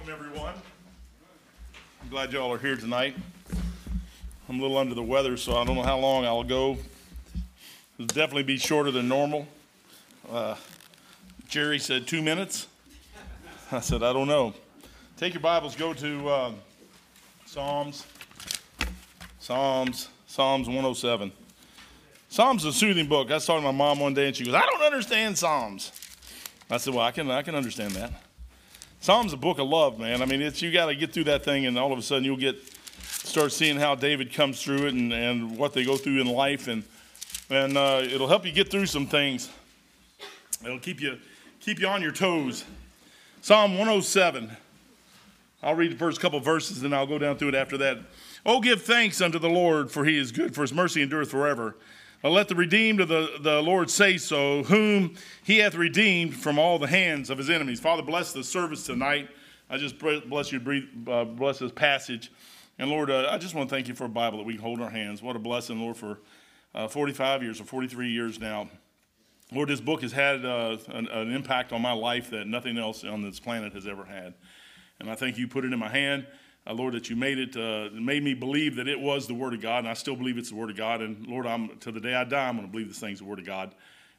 Welcome, everyone. I'm glad y'all are here tonight. I'm a little under the weather, so I don't know how long I'll go. It'll definitely be shorter than normal. Uh, Jerry said two minutes. I said, I don't know. Take your Bibles, go to um, Psalms. Psalms, Psalms 107. Psalms is a soothing book. I saw my mom one day and she goes, I don't understand Psalms. I said, Well, I can, I can understand that. Psalms a book of love, man. I mean, it's you got to get through that thing, and all of a sudden you'll get start seeing how David comes through it and, and what they go through in life, and and uh, it'll help you get through some things. It'll keep you keep you on your toes. Psalm 107. I'll read the first couple verses, and I'll go down through it after that. Oh, give thanks unto the Lord, for he is good, for his mercy endureth forever. Let the redeemed of the, the Lord say so, whom he hath redeemed from all the hands of his enemies. Father, bless the service tonight. I just bless you, uh, bless this passage. And Lord, uh, I just want to thank you for a Bible that we can hold in our hands. What a blessing, Lord, for uh, 45 years or 43 years now. Lord, this book has had uh, an, an impact on my life that nothing else on this planet has ever had. And I thank you put it in my hand uh, Lord, that you made it, uh, made me believe that it was the Word of God, and I still believe it's the Word of God. And Lord, I'm to the day I die, I'm going to believe this thing's the Word of God.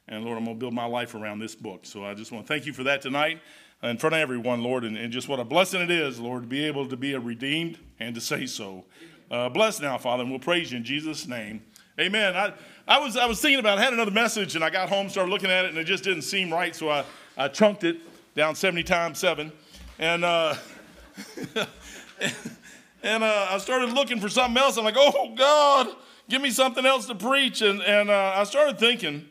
And Lord, I'm going to build my life around this book. So I just want to thank you for that tonight in front of everyone, Lord, and, and just what a blessing it is, Lord, to be able to be a redeemed and to say so. Uh, bless now, Father, and we'll praise you in Jesus' name. Amen. I, I, was, I was thinking about I had another message, and I got home, started looking at it, and it just didn't seem right, so I, I chunked it down 70 times 7. And. Uh, and uh, I started looking for something else. I'm like, oh God, give me something else to preach. And, and uh, I started thinking,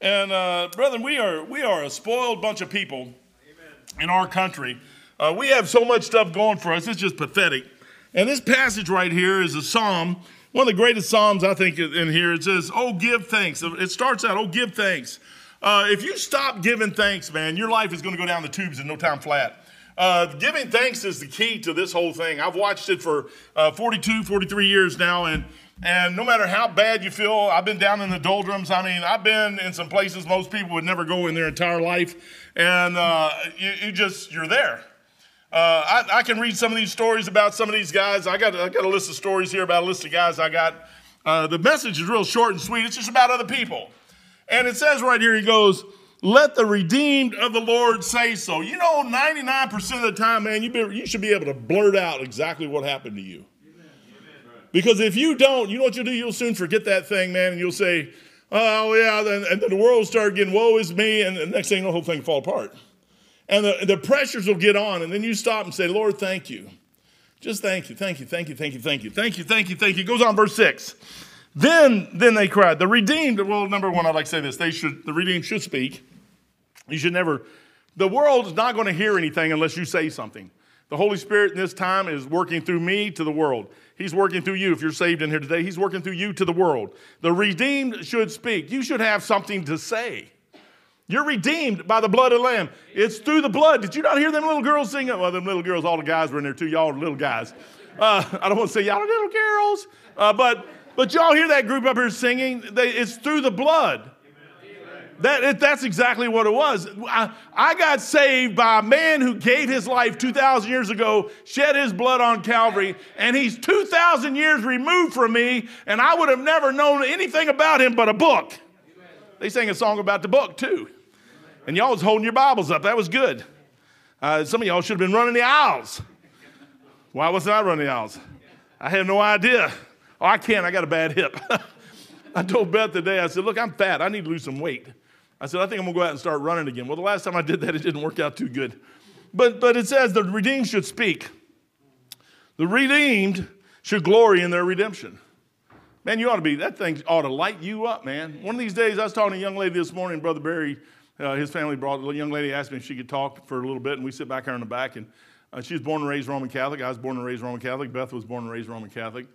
and uh, brethren, we are we are a spoiled bunch of people Amen. in our country. Uh, we have so much stuff going for us; it's just pathetic. And this passage right here is a psalm, one of the greatest psalms I think in here. It says, "Oh, give thanks." It starts out, "Oh, give thanks." Uh, if you stop giving thanks, man, your life is going to go down the tubes in no time flat. Uh, giving thanks is the key to this whole thing. I've watched it for uh, 42, 43 years now, and and no matter how bad you feel, I've been down in the doldrums. I mean, I've been in some places most people would never go in their entire life, and uh, you, you, just you're there. Uh, I, I, can read some of these stories about some of these guys. I got I got a list of stories here about a list of guys I got. Uh, the message is real short and sweet. It's just about other people, and it says right here, he goes. Let the redeemed of the Lord say so. You know, 99% of the time, man, you, be, you should be able to blurt out exactly what happened to you. Because if you don't, you know what you'll do? You'll soon forget that thing, man, and you'll say, oh, yeah, and then the world will start getting, woe is me, and the next thing, the whole thing fall apart. And the, the pressures will get on, and then you stop and say, Lord, thank you. Just thank you, thank you, thank you, thank you, thank you, thank you, thank you, thank you. It goes on, verse 6. Then, then they cried. The redeemed, well, number one, I'd like to say this. They should, the redeemed should speak. You should never, the world is not going to hear anything unless you say something. The Holy Spirit in this time is working through me to the world. He's working through you. If you're saved in here today, He's working through you to the world. The redeemed should speak. You should have something to say. You're redeemed by the blood of the Lamb. It's through the blood. Did you not hear them little girls singing? Well, them little girls, all the guys were in there too. Y'all are little guys. Uh, I don't want to say y'all are little girls, uh, but but y'all hear that group up here singing? They, it's through the blood. That, that's exactly what it was. I, I, got saved by a man who gave his life 2,000 years ago, shed his blood on Calvary, and he's 2,000 years removed from me, and I would have never known anything about him but a book. They sang a song about the book, too. And y'all was holding your Bibles up. That was good. Uh, some of y'all should have been running the aisles. Why wasn't I running the aisles? I had no idea. Oh, I can't. I got a bad hip. I told Beth today, I said, Look, I'm fat. I need to lose some weight. I said, I think I'm going to go out and start running again. Well, the last time I did that, it didn't work out too good. But, but it says the redeemed should speak. The redeemed should glory in their redemption. Man, you ought to be, that thing ought to light you up, man. One of these days, I was talking to a young lady this morning, Brother Barry, uh, his family brought, a young lady asked me if she could talk for a little bit, and we sit back here in the back. And uh, she was born and raised Roman Catholic. I was born and raised Roman Catholic. Beth was born and raised Roman Catholic.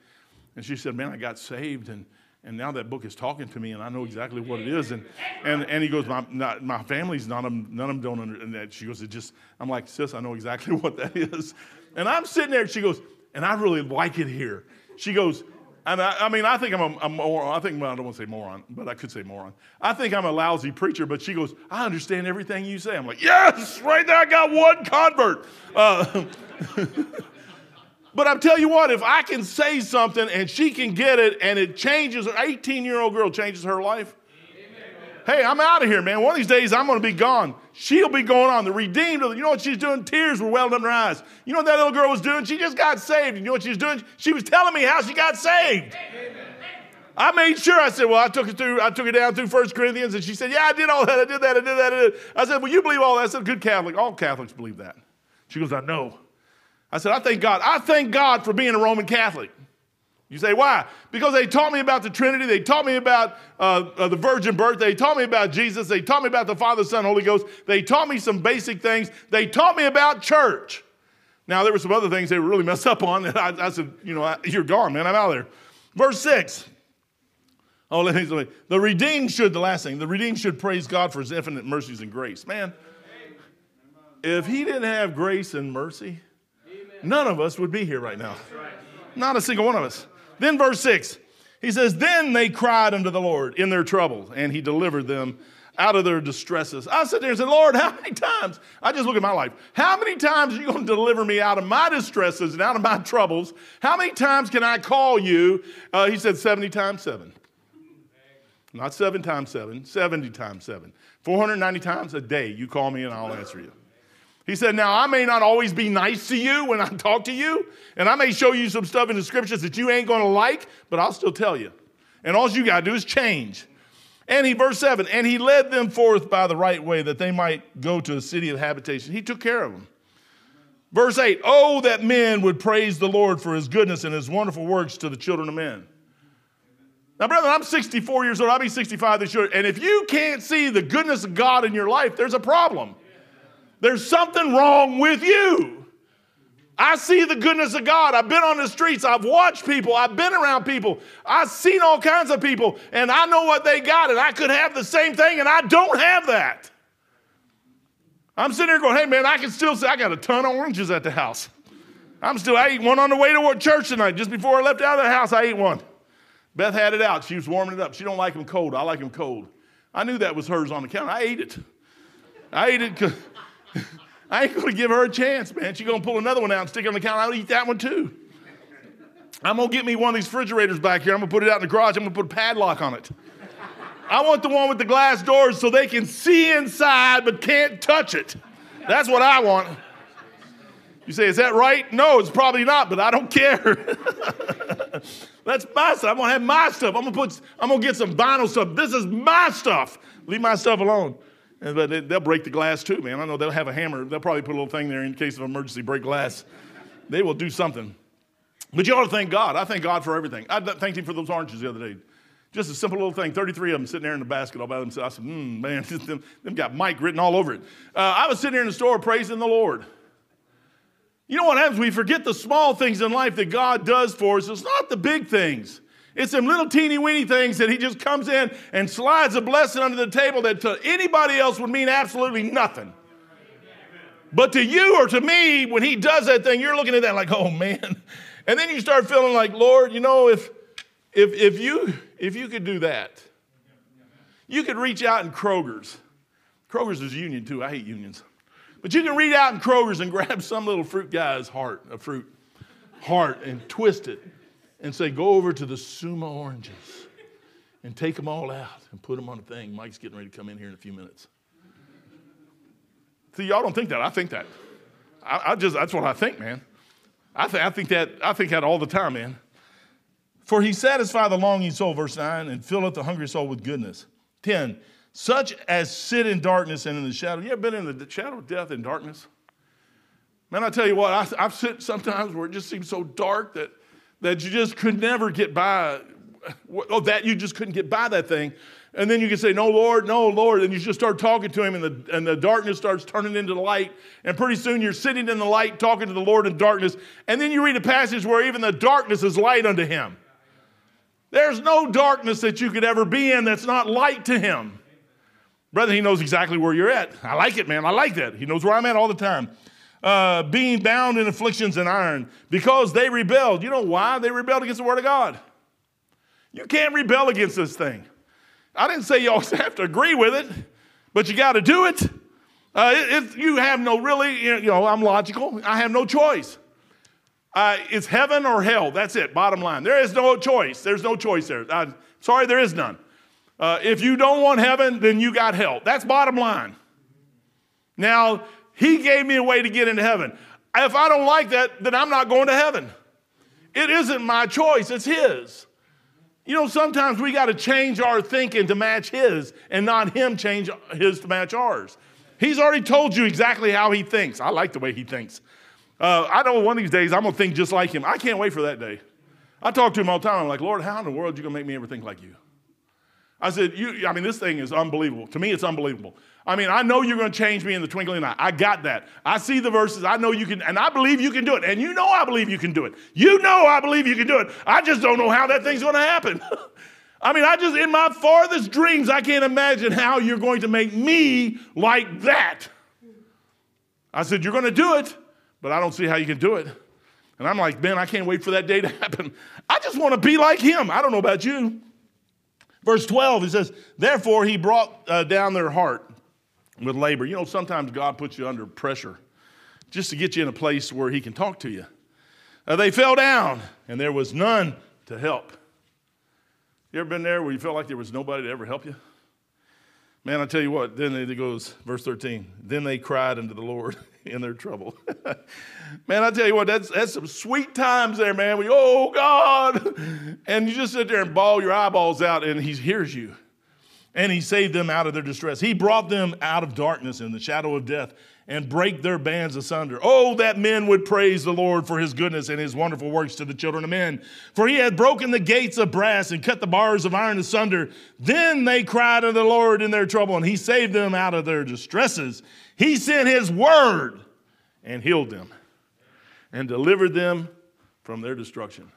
And she said, Man, I got saved, and and now that book is talking to me, and I know exactly what it is. And and, and he goes, my, not, my family's them, none of them don't understand that. She goes, it just, I'm like, sis, I know exactly what that is. And I'm sitting there, she goes, and I really like it here. She goes, And I, I mean, I think I'm a, a moron. I think, well, I don't want to say moron, but I could say moron. I think I'm a lousy preacher, but she goes, I understand everything you say. I'm like, yes, right there, I got one convert. Uh, but I'm tell you what, if I can say something and she can get it and it changes, an 18 year old girl changes her life, hey, I'm out of here, man. One of these days I'm going to be gone. She'll be going on. The redeemed, you know what she's doing? Tears were welling up in her eyes. You know what that little girl was doing? She just got saved. You know what she was doing? She was telling me how she got saved. I made sure. I said, "Well, I took it through. I took it down through First Corinthians," and she said, "Yeah, I did all that. I did that. I did that. I did." I said, "Well, you believe all that?" I said, "Good Catholic. All Catholics believe that." She goes, "I know." I said, "I thank God. I thank God for being a Roman Catholic." You say, why? Because they taught me about the Trinity. They taught me about uh, uh, the virgin birth. They taught me about Jesus. They taught me about the Father, Son, Holy Ghost. They taught me some basic things. They taught me about church. Now, there were some other things they really messed up on. I, I said, you know, I, you're gone, man. I'm out of there. Verse 6. Oh, let me, let me. The redeemed should, the last thing, the redeemed should praise God for his infinite mercies and grace. Man, if he didn't have grace and mercy, none of us would be here right now. Not a single one of us. Then, verse 6, he says, Then they cried unto the Lord in their trouble, and he delivered them out of their distresses. I sit there and say, Lord, how many times? I just look at my life. How many times are you going to deliver me out of my distresses and out of my troubles? How many times can I call you? Uh, he said 70 times 7. Not 7 times 7, 70 times 7. 490 times a day, you call me and I'll answer you. He said, Now I may not always be nice to you when I talk to you, and I may show you some stuff in the scriptures that you ain't gonna like, but I'll still tell you. And all you gotta do is change. And he, verse 7, and he led them forth by the right way that they might go to a city of habitation. He took care of them. Verse 8, oh, that men would praise the Lord for his goodness and his wonderful works to the children of men. Now, brother, I'm 64 years old. I'll be 65 this year. And if you can't see the goodness of God in your life, there's a problem. There's something wrong with you. I see the goodness of God. I've been on the streets. I've watched people. I've been around people. I've seen all kinds of people, and I know what they got, and I could have the same thing, and I don't have that. I'm sitting here going, hey, man, I can still say I got a ton of oranges at the house. I'm still, I ate one on the way to church tonight. Just before I left out of the house, I ate one. Beth had it out. She was warming it up. She don't like them cold. I like them cold. I knew that was hers on the counter. I ate it. I ate it because I ain't to give her a chance, man. She's to pull another one out and stick it on the counter. I'll eat that one too. I'm to get me one of these refrigerators back here. I'm to put it out in the garage. I'm to put a padlock on it. I want the one with the glass doors so they can see inside but can't touch it. That's what I want. You say, is that right? No, it's probably not, but I don't care. That's my stuff. I'm gonna have my stuff. I'm gonna put, I'm gonna get some vinyl stuff. This is my stuff. Leave my stuff alone. But they'll break the glass too, man. I know they'll have a hammer. They'll probably put a little thing there in case of emergency, break glass. They will do something. But you ought to thank God. I thank God for everything. I thanked Him for those oranges the other day. Just a simple little thing. 33 of them sitting there in the basket all by themselves. I said, hmm, man, them, them got Mike written all over it. Uh, I was sitting there in the store praising the Lord. You know what happens? We forget the small things in life that God does for us. It's not the big things. It's them little teeny weeny things that he just comes in and slides a blessing under the table that to anybody else would mean absolutely nothing. But to you or to me, when he does that thing, you're looking at that like, oh man. And then you start feeling like, Lord, you know, if if if you if you could do that, you could reach out in Kroger's. Kroger's is union too. I hate unions. But you can reach out in Kroger's and grab some little fruit guy's heart, a fruit heart, and twist it and say, Go over to the Sumo oranges and take them all out and put them on a thing. Mike's getting ready to come in here in a few minutes. See, y'all don't think that. I think that. I, I just, that's what I think, man. I, th- I, think that, I think that all the time, man. For he satisfied the longing soul, verse 9, and filleth the hungry soul with goodness. 10, such as sit in darkness and in the shadow. You ever been in the shadow of death and darkness? Man, I tell you what, I, I've sit sometimes where it just seems so dark that that you just could never get by. Oh, that you just couldn't get by that thing. And then you can say, No, Lord, no, Lord. And you just start talking to him, and the, and the darkness starts turning into light. And pretty soon you're sitting in the light talking to the Lord in darkness. And then you read a passage where even the darkness is light unto him. There's no darkness that you could ever be in that's not light to him. Brother, he knows exactly where you're at. I like it, man. I like that. He knows where I'm at all the time uh, being bound in afflictions and iron because they rebelled. You know why? They rebelled against the word of God. You can't rebel against this thing. I didn't say you always have to agree with it, but you got to do it. Uh, it, it. You have no really, you know, I'm logical. I have no choice. Uh, it's heaven or hell. That's it, bottom line. There is no choice. There's no choice there. Uh, sorry, there is none. Uh, if you don't want heaven, then you got hell. That's bottom line. Now, he gave me a way to get into heaven. If I don't like that, then I'm not going to heaven. It isn't my choice, it's his. You know, sometimes we got to change our thinking to match his and not him change his to match ours. He's already told you exactly how he thinks. I like the way he thinks. Uh, I know one of these days I'm going to think just like him. I can't wait for that day. I talk to him all the time. I'm like, Lord, how in the world are you going to make me ever think like you? I said, you, I mean, this thing is unbelievable. To me, it's unbelievable. I mean, I know you're going to change me in the twinkling of an eye. I got that. I see the verses. I know you can, and I believe you can do it. And you know I believe you can do it. You know I believe you can do it. I just don't know how that thing's going to happen. I mean, I just, in my farthest dreams, I can't imagine how you're going to make me like that. I said, You're going to do it, but I don't see how you can do it. And I'm like, Man, I can't wait for that day to happen. I just want to be like him. I don't know about you. Verse 12, he says, Therefore he brought uh, down their heart with labor. You know, sometimes God puts you under pressure just to get you in a place where he can talk to you. Uh, they fell down, and there was none to help. You ever been there where you felt like there was nobody to ever help you? Man, I tell you what, then it goes, verse 13, then they cried unto the Lord in their trouble. man, I tell you what, that's, that's some sweet times there, man. We, oh, God. And you just sit there and bawl your eyeballs out, and He hears you. And He saved them out of their distress. He brought them out of darkness and the shadow of death and break their bands asunder. Oh, that men would praise the Lord for his goodness and his wonderful works to the children of men. For he had broken the gates of brass and cut the bars of iron asunder. Then they cried unto the Lord in their trouble, and he saved them out of their distresses. He sent his word and healed them and delivered them from their destruction.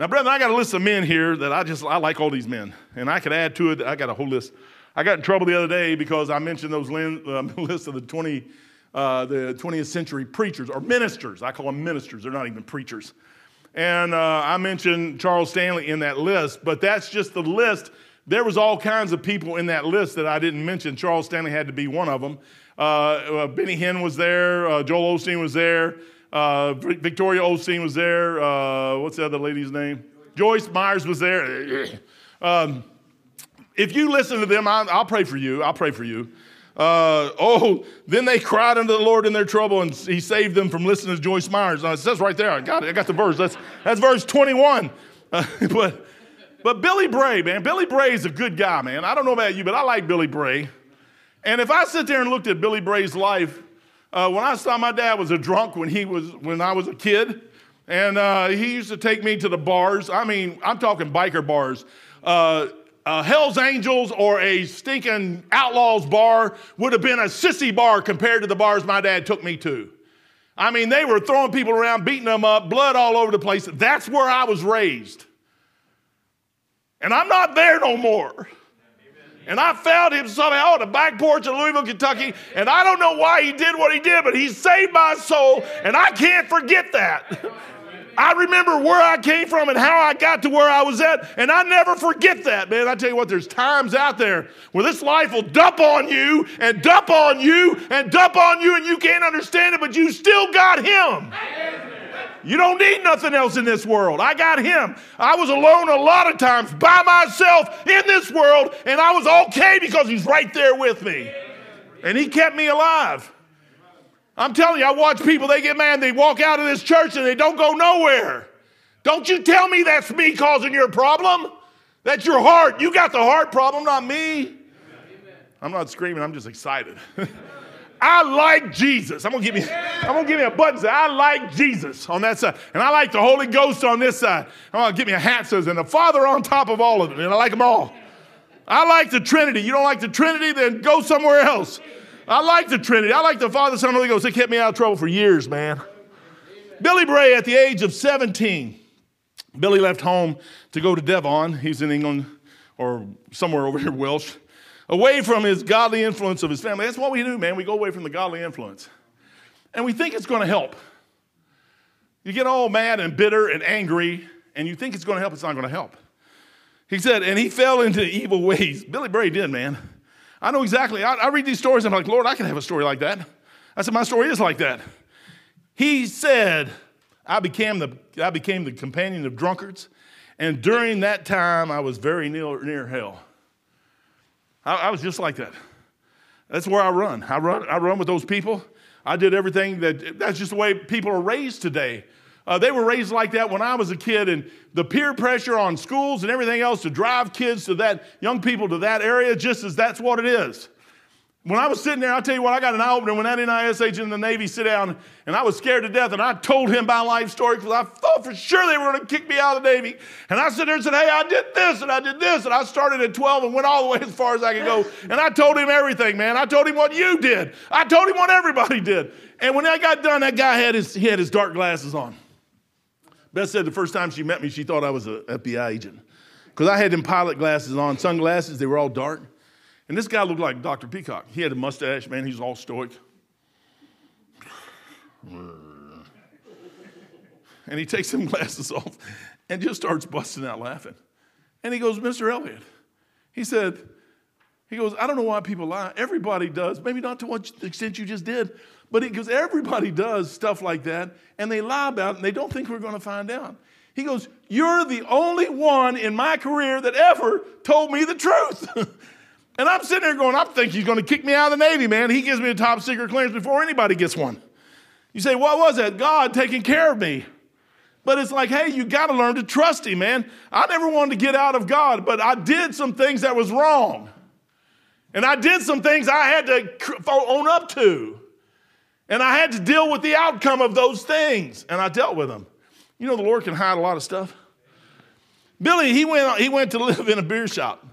Now, brethren, I got a list of men here that I just, I like all these men. And I could add to it, I got a whole list. I got in trouble the other day because I mentioned those um, list of the 20, uh, the 20th century preachers or ministers. I call them ministers, they're not even preachers. And uh, I mentioned Charles Stanley in that list, but that's just the list. There was all kinds of people in that list that I didn't mention. Charles Stanley had to be one of them. Uh, uh, Benny Hinn was there. Uh, Joel Osteen was there. Uh, Victoria Osteen was there. Uh, what's the other lady's name? Joyce Myers was there. um, if you listen to them, I'll, I'll, pray for you. I'll pray for you. Uh, oh, then they cried unto the Lord in their trouble, and He saved them from listening to Joyce Myers. it says right there. I got it. I got the verse. That's that's verse 21. but but Billy Bray, man, Billy Bray is a good guy, man. I don't know about you, but I like Billy Bray. And if I sit there and looked at Billy Bray's life, uh, when I saw my dad was a drunk when he was when I was a kid, and uh, he used to take me to the bars. I mean, I'm talking biker bars. Uh, uh, Hell's Angels or a stinking Outlaws bar would have been a sissy bar compared to the bars my dad took me to. I mean, they were throwing people around, beating them up, blood all over the place. That's where I was raised. And I'm not there no more. And I found him somehow on the back porch of Louisville, Kentucky. And I don't know why he did what he did, but he saved my soul. And I can't forget that. I remember where I came from and how I got to where I was at, and I never forget that, man. I tell you what, there's times out there where this life will dump on you and dump on you and dump on you, and you can't understand it, but you still got Him. You don't need nothing else in this world. I got him. I was alone a lot of times by myself in this world, and I was okay because he's right there with me. And he kept me alive. I'm telling you, I watch people, they get mad, they walk out of this church and they don't go nowhere. Don't you tell me that's me causing your problem. That's your heart. You got the heart problem, not me. I'm not screaming, I'm just excited. I like Jesus. I'm gonna give you, I'm gonna give you a button. Say, I like Jesus on that side, and I like the Holy Ghost on this side. I'm gonna give me a hat says, and the Father on top of all of them, and I like them all. I like the Trinity. You don't like the Trinity, then go somewhere else. I like the Trinity. I like the Father, Son, and Holy Ghost. They kept me out of trouble for years, man. Billy Bray, at the age of 17, Billy left home to go to Devon. He's in England or somewhere over here, Welsh away from his godly influence of his family. That's what we do, man. We go away from the godly influence. And we think it's going to help. You get all mad and bitter and angry, and you think it's going to help. It's not going to help. He said, and he fell into evil ways. Billy Bray did, man. I know exactly. I, I read these stories, I'm like, Lord, I can have a story like that. I said, my story is like that. He said, I became the, I became the companion of drunkards, and during that time, I was very near, near hell. I, I was just like that. That's where I run. I run, I run with those people. I did everything that, that's just the way people are raised today. Uh, they were raised like that when I was a kid, and the peer pressure on schools and everything else to drive kids to that, young people to that area, just as that's what it is. When I was sitting there, I'll tell you what, I got an eye opener when that NIS agent in the Navy sit down, and I was scared to death, and I told him my life story because I thought for sure they were going to kick me out of the Navy. And I sit there and said, hey, I did this, and I did this, and I started at 12 and went all the way as far as I could go. And I told him everything, man. I told him what you did. I told him what everybody did. And when I got done, that guy had his, he had his dark glasses on. Beth said the first time she met me, she thought I was an FBI agent because I had them pilot glasses on, sunglasses, they were all dark. And this guy looked like Dr. Peacock. He had a mustache, man, he's all stoic. And he takes some glasses off and just starts busting out laughing. And he goes, Mr. Elliott, he said, he goes, I don't know why people lie. Everybody does. Maybe not to what extent you just did, but because everybody does stuff like that and they lie about it and they don't think we're going to find out. He goes, You're the only one in my career that ever told me the truth. And I'm sitting there going, I think he's going to kick me out of the Navy, man. He gives me a top secret clearance before anybody gets one. You say, what was that? God taking care of me. But it's like, hey, you got to learn to trust him, man. I never wanted to get out of God, but I did some things that was wrong. And I did some things I had to own up to. And I had to deal with the outcome of those things. And I dealt with them. You know, the Lord can hide a lot of stuff. Billy, he went, he went to live in a beer shop.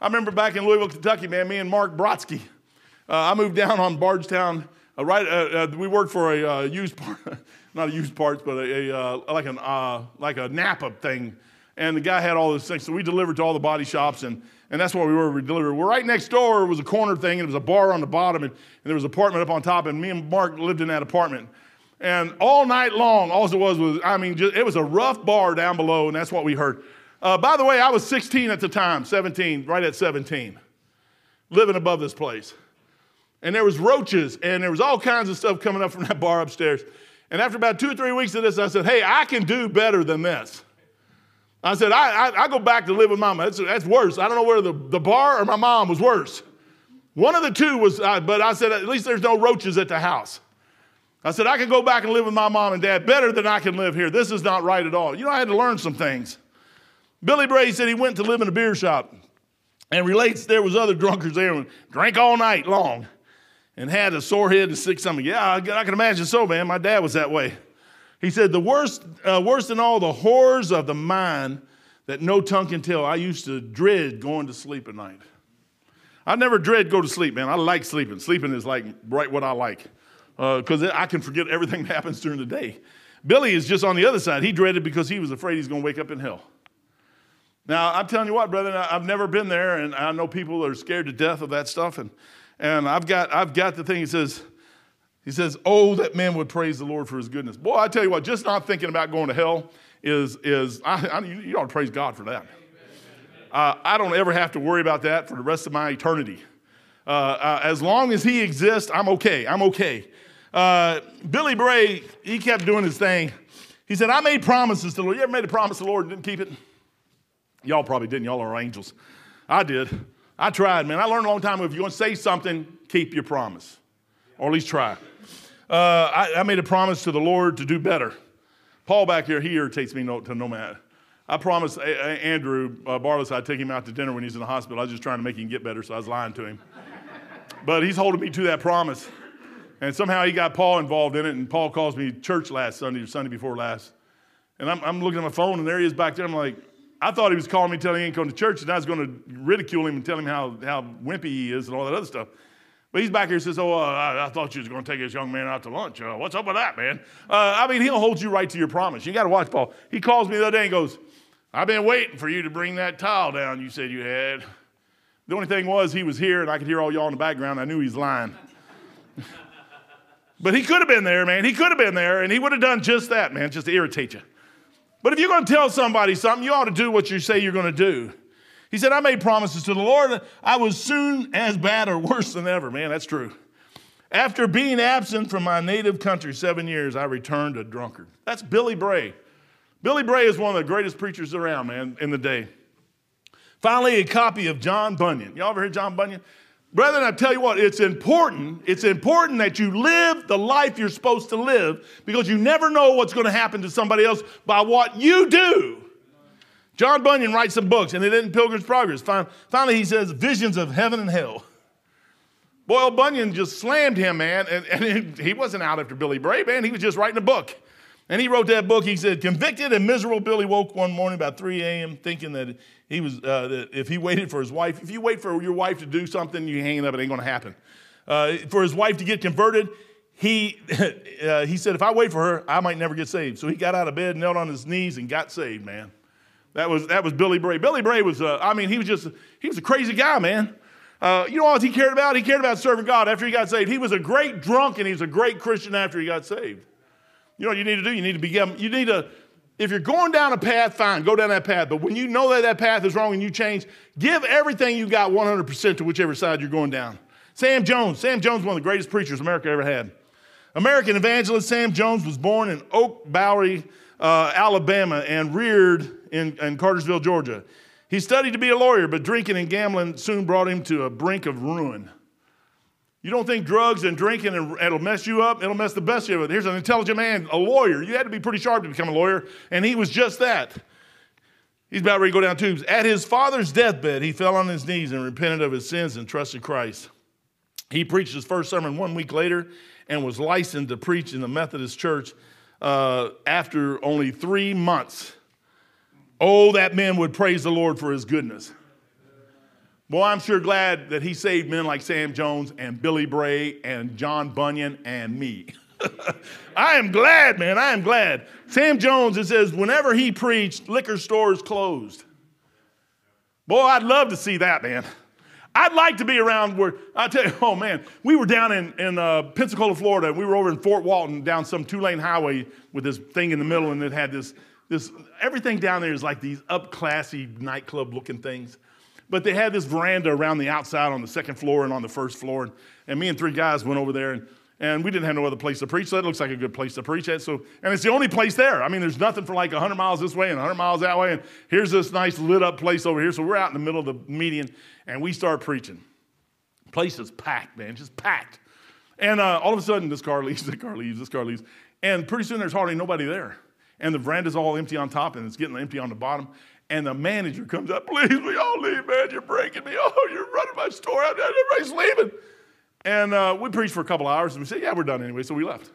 I remember back in Louisville, Kentucky, man, me and Mark Brodsky, uh, I moved down on Bardstown. Uh, right, uh, uh we worked for a uh, used part, not a used parts, but a, a uh, like an like a Napa thing, and the guy had all those things. So we delivered to all the body shops, and and that's what we were. We delivered. We're right next door was a corner thing, and there was a bar on the bottom, and, and there was an apartment up on top, and me and Mark lived in that apartment. And all night long, all it was was, I mean, just, it was a rough bar down below, and that's what we heard. Uh, by the way, I was 16 at the time, 17, right at 17, living above this place. And there was roaches and there was all kinds of stuff coming up from that bar upstairs. And after about two or three weeks of this, I said, hey, I can do better than this. I said, I, I, I go back to live with mama. That's, that's worse. I don't know whether the, the bar or my mom was worse. One of the two was, uh, but I said, at least there's no roaches at the house. I said, I can go back and live with my mom and dad better than I can live here. This is not right at all. You know, I had to learn some things. Billy Bray said he went to live in a beer shop and relates there was other drunkards there and drank all night long and had a sore head and sick stomach. Yeah, I, can imagine so, man. My dad was that way. He said, the worst, uh, worse than all the horrors of the mind that no tongue can tell, I used to dread going to sleep at night. I never dread go to sleep, man. I like sleeping. Sleeping is like right what I like because uh, I can forget everything that happens during the day. Billy is just on the other side. He dreaded because he was afraid he's going to wake up in hell. Now, I'm telling you what, brother, I've never been there, and I know people are scared to death of that stuff. And, and I've, got, I've got the thing, he says, he says, Oh, that men would praise the Lord for his goodness. Boy, I tell you what, just not thinking about going to hell is, is I, I, you ought to praise God for that. Uh, I don't ever have to worry about that for the rest of my eternity. Uh, uh, as long as he exists, I'm okay. I'm okay. Uh, Billy Bray, he kept doing his thing. He said, I made promises to the Lord. You ever made a promise to the Lord and didn't keep it? Y'all probably didn't. Y'all are angels. I did. I tried, man. I learned a long time ago if you're going to say something, keep your promise, or at least try. Uh, I, I, made a promise to the Lord to do better. Paul back here, he irritates me no, to no matter. I promised Andrew uh, Barless I'd take him out to dinner when he's in the hospital. I was just trying to make him get better, so I was lying to him. but he's holding me to that promise. And somehow he got Paul involved in it, and Paul calls me church last Sunday or Sunday before last. And I'm, I'm looking at my phone, and there he is back there. I'm like, I thought he was calling me telling me he ain't going to church, and I was going to ridicule him and tell him how, how wimpy he is and all that other stuff. But he's back here and says, Oh, uh, I, I, thought you was going to take this young man out to lunch. Uh, what's up with that, man? Uh, I mean, he'll hold you right to your promise. You got to watch Paul. He calls me the other day and goes, I've been waiting for you to bring that tile down you said you had. The only thing was, he was here, and I could hear all y'all in the background. I knew he's lying. but he could have been there, man. He could have been there, and he would have done just that, man, just to irritate you. But if you're going to tell somebody something, you ought to do what you say you're going to do. He said, I made promises to the Lord. I was soon as bad or worse than ever. Man, that's true. After being absent from my native country seven years, I returned a drunkard. That's Billy Bray. Billy Bray is one of the greatest preachers around, man, in the day. Finally, a copy of John Bunyan. Y'all ever heard John Bunyan? Brethren, I tell you what, it's important. It's important that you live the life you're supposed to live because you never know what's going to happen to somebody else by what you do. John Bunyan writes some books, and it in Pilgrim's Progress. Finally, he says, Visions of Heaven and Hell. Boyle Bunyan just slammed him, man, and, and he wasn't out after Billy Bray, man. He was just writing a book. And he wrote that book. He said, Convicted and miserable, Billy woke one morning about 3 a.m. thinking that he was, uh, that if he waited for his wife, if you wait for your wife to do something, you hang it up, it ain't going to happen. Uh, for his wife to get converted, he, uh, he said, If I wait for her, I might never get saved. So he got out of bed, knelt on his knees, and got saved, man. That was, that was Billy Bray. Billy Bray was, uh, I mean, he was just, he was a crazy guy, man. Uh, you know what he cared about? He cared about serving God after he got saved. He was a great drunk and he was a great Christian after he got saved. You know what you need to do? You need to become, you need to, if you're going down a path, fine, go down that path. But when you know that that path is wrong and you change, give everything you got 100% to whichever side you're going down. Sam Jones. Sam Jones, one of the greatest preachers America ever had. American evangelist Sam Jones was born in Oak Bowery, uh, Alabama, and reared in, in Cartersville, Georgia. He studied to be a lawyer, but drinking and gambling soon brought him to a brink of ruin. You don't think drugs and drinking and it'll mess you up? It'll mess the best of you. Here's an intelligent man, a lawyer. You had to be pretty sharp to become a lawyer, and he was just that. He's about ready to go down tubes. At his father's deathbed, he fell on his knees and repented of his sins and trusted Christ. He preached his first sermon one week later and was licensed to preach in the Methodist Church uh, after only three months. Oh, that man would praise the Lord for his goodness. Boy, I'm sure glad that he saved men like Sam Jones and Billy Bray and John Bunyan and me. I am glad, man. I am glad. Sam Jones, it says, whenever he preached, liquor stores closed. Boy, I'd love to see that, man. I'd like to be around where, I tell you, oh man, we were down in, in uh, Pensacola, Florida. And we were over in Fort Walton down some two lane highway with this thing in the middle, and it had this, this, everything down there is like these up classy nightclub looking things. But they had this veranda around the outside on the second floor and on the first floor. And, and me and three guys went over there, and, and we didn't have no other place to preach. So that looks like a good place to preach at. So, and it's the only place there. I mean, there's nothing for like 100 miles this way and 100 miles that way. And here's this nice lit up place over here. So we're out in the middle of the median, and we start preaching. Place is packed, man, just packed. And uh, all of a sudden, this car leaves, this car leaves, this car leaves. And pretty soon, there's hardly nobody there. And the veranda's all empty on top, and it's getting empty on the bottom. And the manager comes up, please, we all leave, man. You're breaking me. Oh, you're running my store. Everybody's leaving. And uh, we preached for a couple hours, and we said, yeah, we're done anyway, so we left.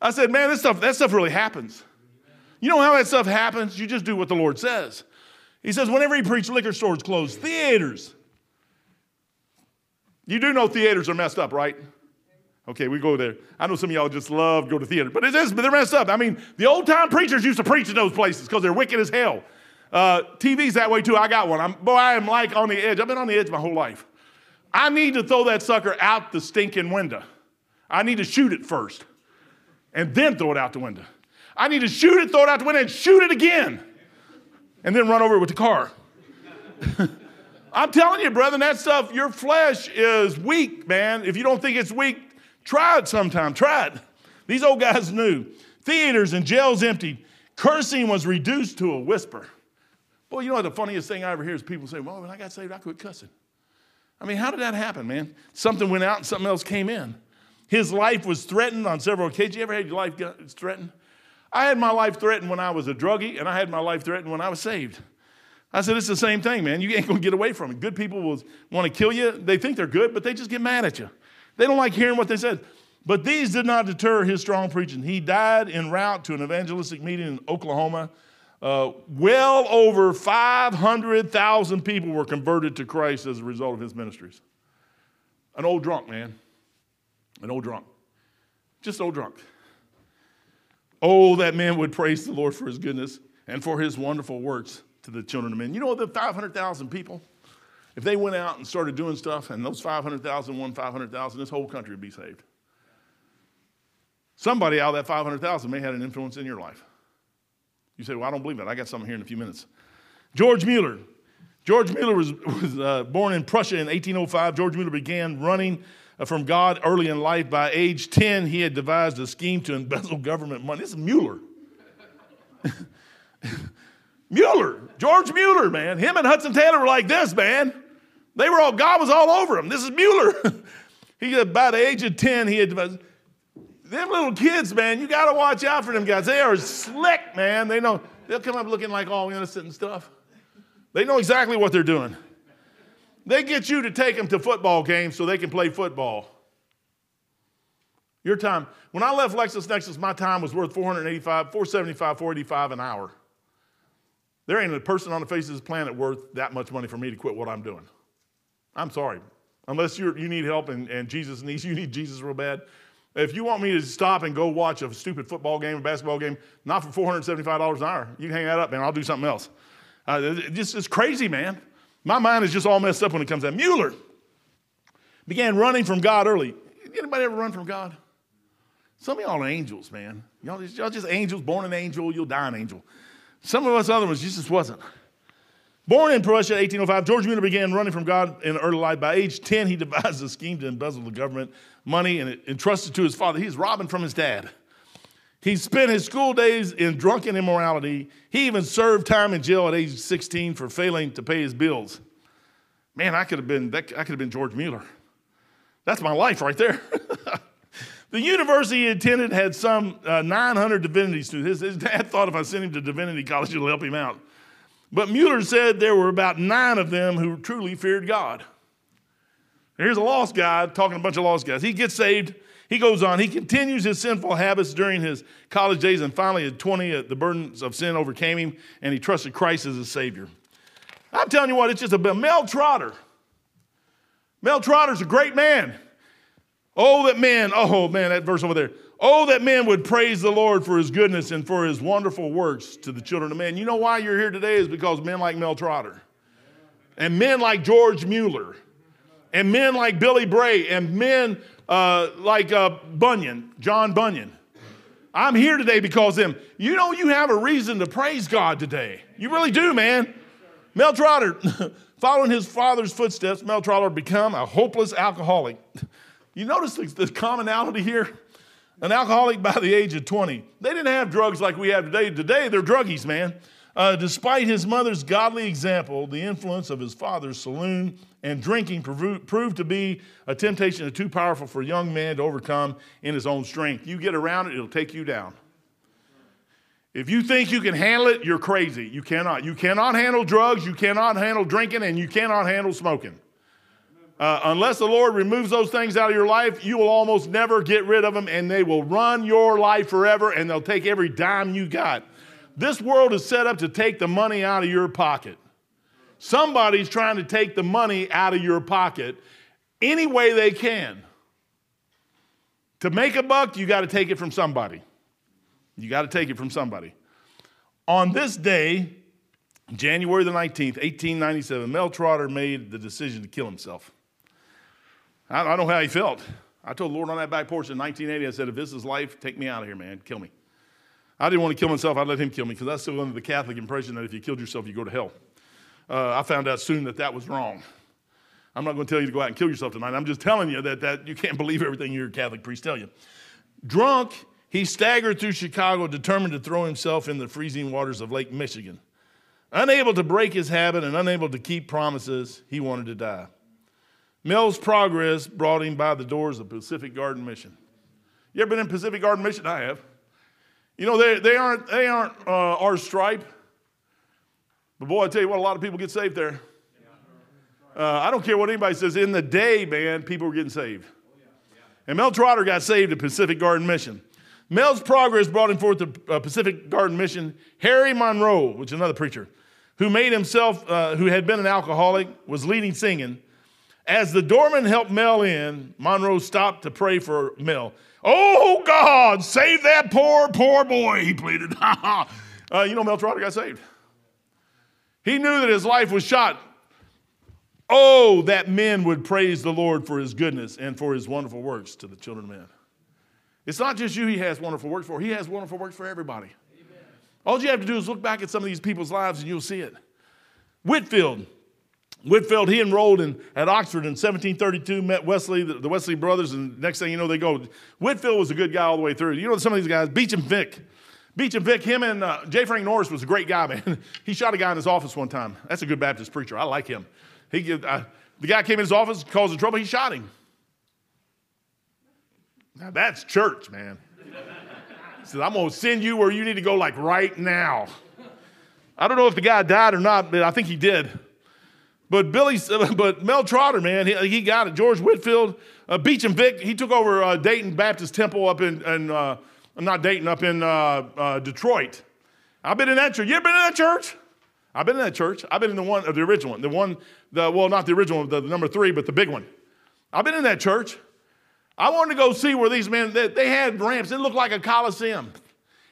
I said, man, this stuff, that stuff really happens. You know how that stuff happens? You just do what the Lord says. He says, whenever he preached, liquor stores closed, theaters. You do know theaters are messed up, right? Okay, we go there. I know some of y'all just love go to theater, but it is, but they're messed up. I mean, the old time preachers used to preach in those places because they're wicked as hell. Uh, TV's that way too. I got one. I'm, boy, I am like on the edge. I've been on the edge my whole life. I need to throw that sucker out the stinking window. I need to shoot it first and then throw it out the window. I need to shoot it, throw it out the window, and shoot it again and then run over it with the car. I'm telling you, brother, that stuff, your flesh is weak, man. If you don't think it's weak, try it sometime. Try it. These old guys knew. Theaters and jails emptied. Cursing was reduced to a whisper. Boy, you know what the funniest thing I ever hear is people say, well, when I got saved, I quit cussing. I mean, how did that happen, man? Something went out and something else came in. His life was threatened on several occasions. You ever had your life threatened? I had my life threatened when I was a druggie, and I had my life threatened when I was saved. I said, it's the same thing, man. You ain't gonna get away from it. Good people will want to kill you. They think they're good, but they just get mad at you. They don't like hearing what they said. But these did not deter his strong preaching. He died en route to an evangelistic meeting in Oklahoma uh, well over 500,000 people were converted to Christ as a result of his ministries. An old drunk, man. An old drunk. Just old drunk. Oh, that man would praise the Lord for his goodness and for his wonderful works to the children of men. You know, the 500,000 people, if they went out and started doing stuff and those 500,000 won 500,000, this whole country would be saved. Somebody out of that 500,000 may have had an influence in your life. You say, Well, I don't believe that. I got something here in a few minutes. George Mueller. George Mueller was, was uh, born in Prussia in 1805. George Mueller began running uh, from God early in life. By age 10, he had devised a scheme to embezzle government money. This is Mueller. Mueller, George Mueller, man. Him and Hudson Taylor were like this, man. They were all, God was all over him. This is Mueller. he, by the age of 10, he had devised, them little kids, man, you got to watch out for them guys. They are slick, man. They know, they'll come up looking like all innocent and stuff. They know exactly what they're doing. They get you to take them to football games so they can play football. Your time. When I left LexisNexis, my time was worth 485, 475, 485 an hour. There ain't a person on the face of this planet worth that much money for me to quit what I'm doing. I'm sorry. Unless you you need help and, and Jesus needs you need Jesus real bad. If you want me to stop and go watch a stupid football game, a basketball game, not for $475 an hour, you can hang that up, man. I'll do something else. Uh, it just, it's crazy, man. My mind is just all messed up when it comes to that. Mueller began running from God early. Anybody ever run from God? Some of y'all are angels, man. Y'all just, y'all just angels, born an angel, you'll die an angel. Some of us other ones, Jesus wasn't. Born in Prussia, in 1805, George Mueller began running from God in early life. By age 10, he devised a scheme to embezzle the government money and entrusted to his father. He's robbing from his dad. He spent his school days in drunken immorality. He even served time in jail at age 16 for failing to pay his bills. Man, I could have been, that, I could have been George Mueller. That's my life right there. the university he attended had some uh, 900 divinity students. His, his dad thought if I sent him to divinity college, it'll help him out. But Mueller said there were about nine of them who truly feared God. Here's a lost guy talking to a bunch of lost guys. He gets saved he goes on, he continues his sinful habits during his college days, and finally at 20, uh, the burdens of sin overcame him, and he trusted Christ as his Savior. I'm telling you what, it's just a Mel Trotter. Mel Trotter's a great man. Oh, that man, oh man, that verse over there. Oh, that men would praise the Lord for his goodness and for his wonderful works to the children of men. You know why you're here today is because men like Mel Trotter and men like George Mueller and men like Billy Bray and men uh, like uh, Bunyan, John Bunyan. I'm here today because them. You know, you have a reason to praise God today. You really do, man. Mel Trotter, following his father's footsteps, Mel Trotter become a hopeless alcoholic. You notice the commonality here? An alcoholic by the age of 20. They didn't have drugs like we have today. Today, they're druggies, man. Uh, despite his mother's godly example, the influence of his father's saloon and drinking proved to be a temptation too powerful for a young man to overcome in his own strength. You get around it, it'll take you down. If you think you can handle it, you're crazy. You cannot. You cannot handle drugs, you cannot handle drinking, and you cannot handle smoking. Uh, unless the Lord removes those things out of your life, you will almost never get rid of them, and they will run your life forever, and they'll take every dime you got. This world is set up to take the money out of your pocket. Somebody's trying to take the money out of your pocket any way they can. To make a buck, you got to take it from somebody. You got to take it from somebody. On this day, January the 19th, 1897, Mel Trotter made the decision to kill himself. I, don't know how he felt. I told the Lord on that back porch in 1980, I said, if this is life, take me out of here, man. Kill me. I didn't want to kill myself. I'd let him kill me because that's still under the Catholic impression that if you killed yourself, you go to hell. Uh, I found out soon that that was wrong. I'm not going to tell you to go out and kill yourself tonight. I'm just telling you that, that you can't believe everything your Catholic priest tell you. Drunk, he staggered through Chicago, determined to throw himself in the freezing waters of Lake Michigan. Unable to break his habit and unable to keep promises, he wanted to die. Mel's progress brought him by the doors of Pacific Garden Mission. You ever been in Pacific Garden Mission? I have. You know, they, they aren't, they aren't uh, our stripe. But boy, I tell you what, a lot of people get saved there. Uh, I don't care what anybody says. In the day, man, people were getting saved. And Mel Trotter got saved at Pacific Garden Mission. Mel's progress brought him forth to uh, Pacific Garden Mission. Harry Monroe, which is another preacher, who made himself, uh, who had been an alcoholic, was leading singing. As the doorman helped Mel in, Monroe stopped to pray for Mel. Oh, God, save that poor, poor boy, he pleaded. uh, you know, Mel Trotter got saved. He knew that his life was shot. Oh, that men would praise the Lord for his goodness and for his wonderful works to the children of men. It's not just you he has wonderful works for, he has wonderful works for everybody. Amen. All you have to do is look back at some of these people's lives and you'll see it. Whitefield, Whitefield, he enrolled in, at Oxford in 1732, met Wesley, the, Wesley brothers, and next thing you know, they go. Whitefield was a good guy all the way through. You know some of these guys, Beauchamp Vick. Beauchamp Vick, him and uh, J. Frank Norris was a great guy, man. he shot a guy in his office one time. That's a good Baptist preacher. I like him. He, uh, the guy came in his office, causing trouble, he shot him. Now that's church, man. He said, I'm going to send you where you need to go, like right now. I don't know if the guy died or not, but I think he did. But Billy, but Mel Trotter, man, he, he got it. George Whitefield, uh, and Vick, he took over uh, Dayton Baptist Temple up in, in uh, not Dayton, up in uh, uh, Detroit. I've been in that church. You ever been in that church? I've been in that church. I've been in the one, uh, the original one, the one, the well, not the original, the, the number three, but the big one. I've been in that church. I wanted to go see where these men, they, they had ramps. It looked like a coliseum.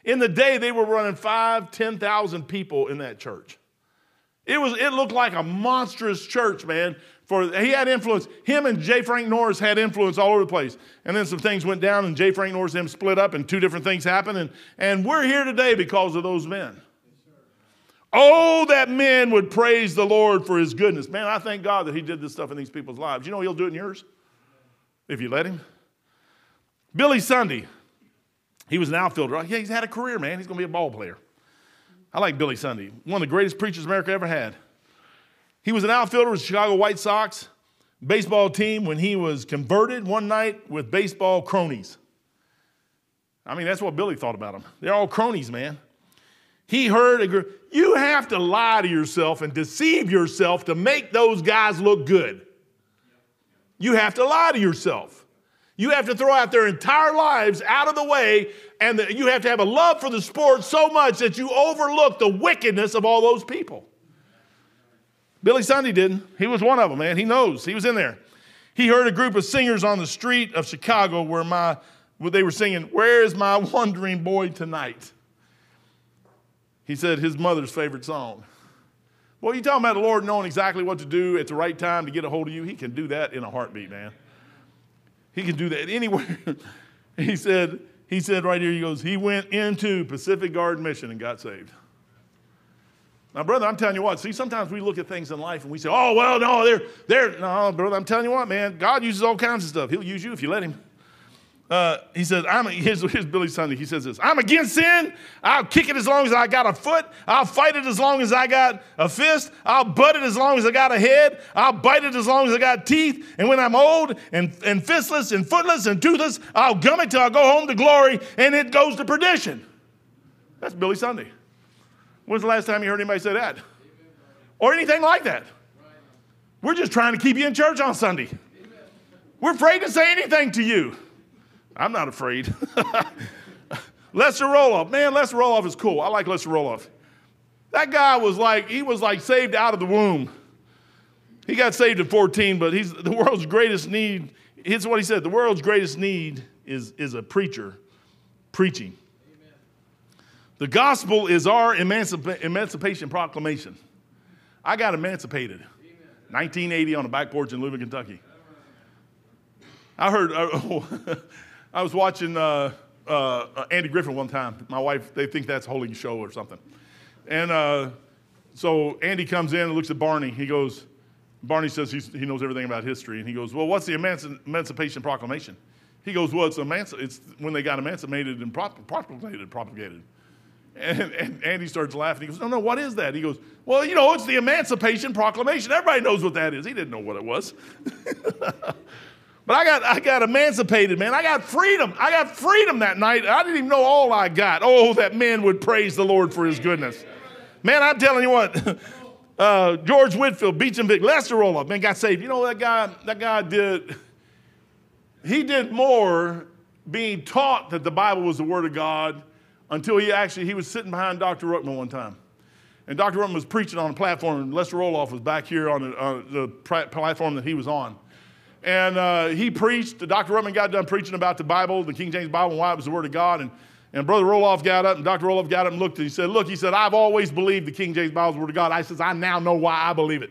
In the day, they were running five, 10,000 people in that church. It, was, it looked like a monstrous church, man. For he had influence. Him and J. Frank Norris had influence all over the place. And then some things went down, and J. Frank Norris and him split up, and two different things happened. And, and we're here today because of those men. Oh, that men would praise the Lord for his goodness. Man, I thank God that he did this stuff in these people's lives. You know he'll do it in yours if you let him. Billy Sunday, he was an outfielder. Yeah, he's had a career, man. He's going to be a ball player. I like Billy Sunday, one of the greatest preachers America ever had. He was an outfielder with the Chicago White Sox baseball team when he was converted one night with baseball cronies. I mean, that's what Billy thought about them. They're all cronies, man. He heard, a, you have to lie to yourself and deceive yourself to make those guys look good. You have to lie to yourself. You have to throw out their entire lives out of the way and the, you have to have a love for the sport so much that you overlook the wickedness of all those people. Billy Sunday didn't. He was one of them, man. He knows. He was in there. He heard a group of singers on the street of Chicago where my where they were singing, Where is my wandering boy tonight? He said his mother's favorite song. Well, you talking about the Lord knowing exactly what to do at the right time to get a hold of you? He can do that in a heartbeat, man. He can do that anywhere. he said, he said right here, he goes, he went into Pacific Garden Mission and got saved. Now, brother, I'm telling you what, see, sometimes we look at things in life and we say, oh, well, no, they're, they're, no, brother, I'm telling you what, man, God uses all kinds of stuff. He'll use you if you let him. Uh, he says, I'm, here's, here's Billy Sunday. He says this I'm against sin. I'll kick it as long as I got a foot. I'll fight it as long as I got a fist. I'll butt it as long as I got a head. I'll bite it as long as I got teeth. And when I'm old and, and fistless and footless and toothless, I'll gum it till I go home to glory and it goes to perdition. That's Billy Sunday. When's the last time you heard anybody say that? Or anything like that? We're just trying to keep you in church on Sunday. We're afraid to say anything to you. I'm not afraid. Lester Roloff, man, Lester Roloff is cool. I like Lester Roloff. That guy was like, he was like saved out of the womb. He got saved at 14, but he's the world's greatest need. Here's what he said the world's greatest need is, is a preacher preaching. Amen. The gospel is our emancipa- emancipation proclamation. I got emancipated. Amen. 1980 on a back porch in Louisville, Kentucky. I heard, uh, I was watching uh, uh, Andy Griffin one time. My wife, they think that's holding show or something. And uh, so Andy comes in and looks at Barney. He goes, Barney says he knows everything about history. And he goes, Well, what's the Emancipation Proclamation? He goes, Well, it's, emanci- it's when they got emancipated and propagated, propagated. And, and Andy starts laughing. He goes, No, no, what is that? He goes, Well, you know, it's the Emancipation Proclamation. Everybody knows what that is. He didn't know what it was. But I got, I got emancipated, man. I got freedom. I got freedom that night. I didn't even know all I got. Oh, that man would praise the Lord for his goodness. Man, I'm telling you what, uh, George Whitefield, Beauchamp Vick, Lester Roloff, man, got saved. You know that guy, that guy did, he did more being taught that the Bible was the Word of God until he actually, he was sitting behind Dr. Ruckman one time. And Dr. Ruckman was preaching on a platform, and Lester Roloff was back here on the, uh, the platform that he was on. And uh, he preached. Dr. Ruckman got done preaching about the Bible, the King James Bible, and why it was the Word of God. And, and Brother Roloff got up, and Dr. Roloff got up and looked, and he said, Look, he said, I've always believed the King James Bible is the Word of God. I says, I now know why I believe it.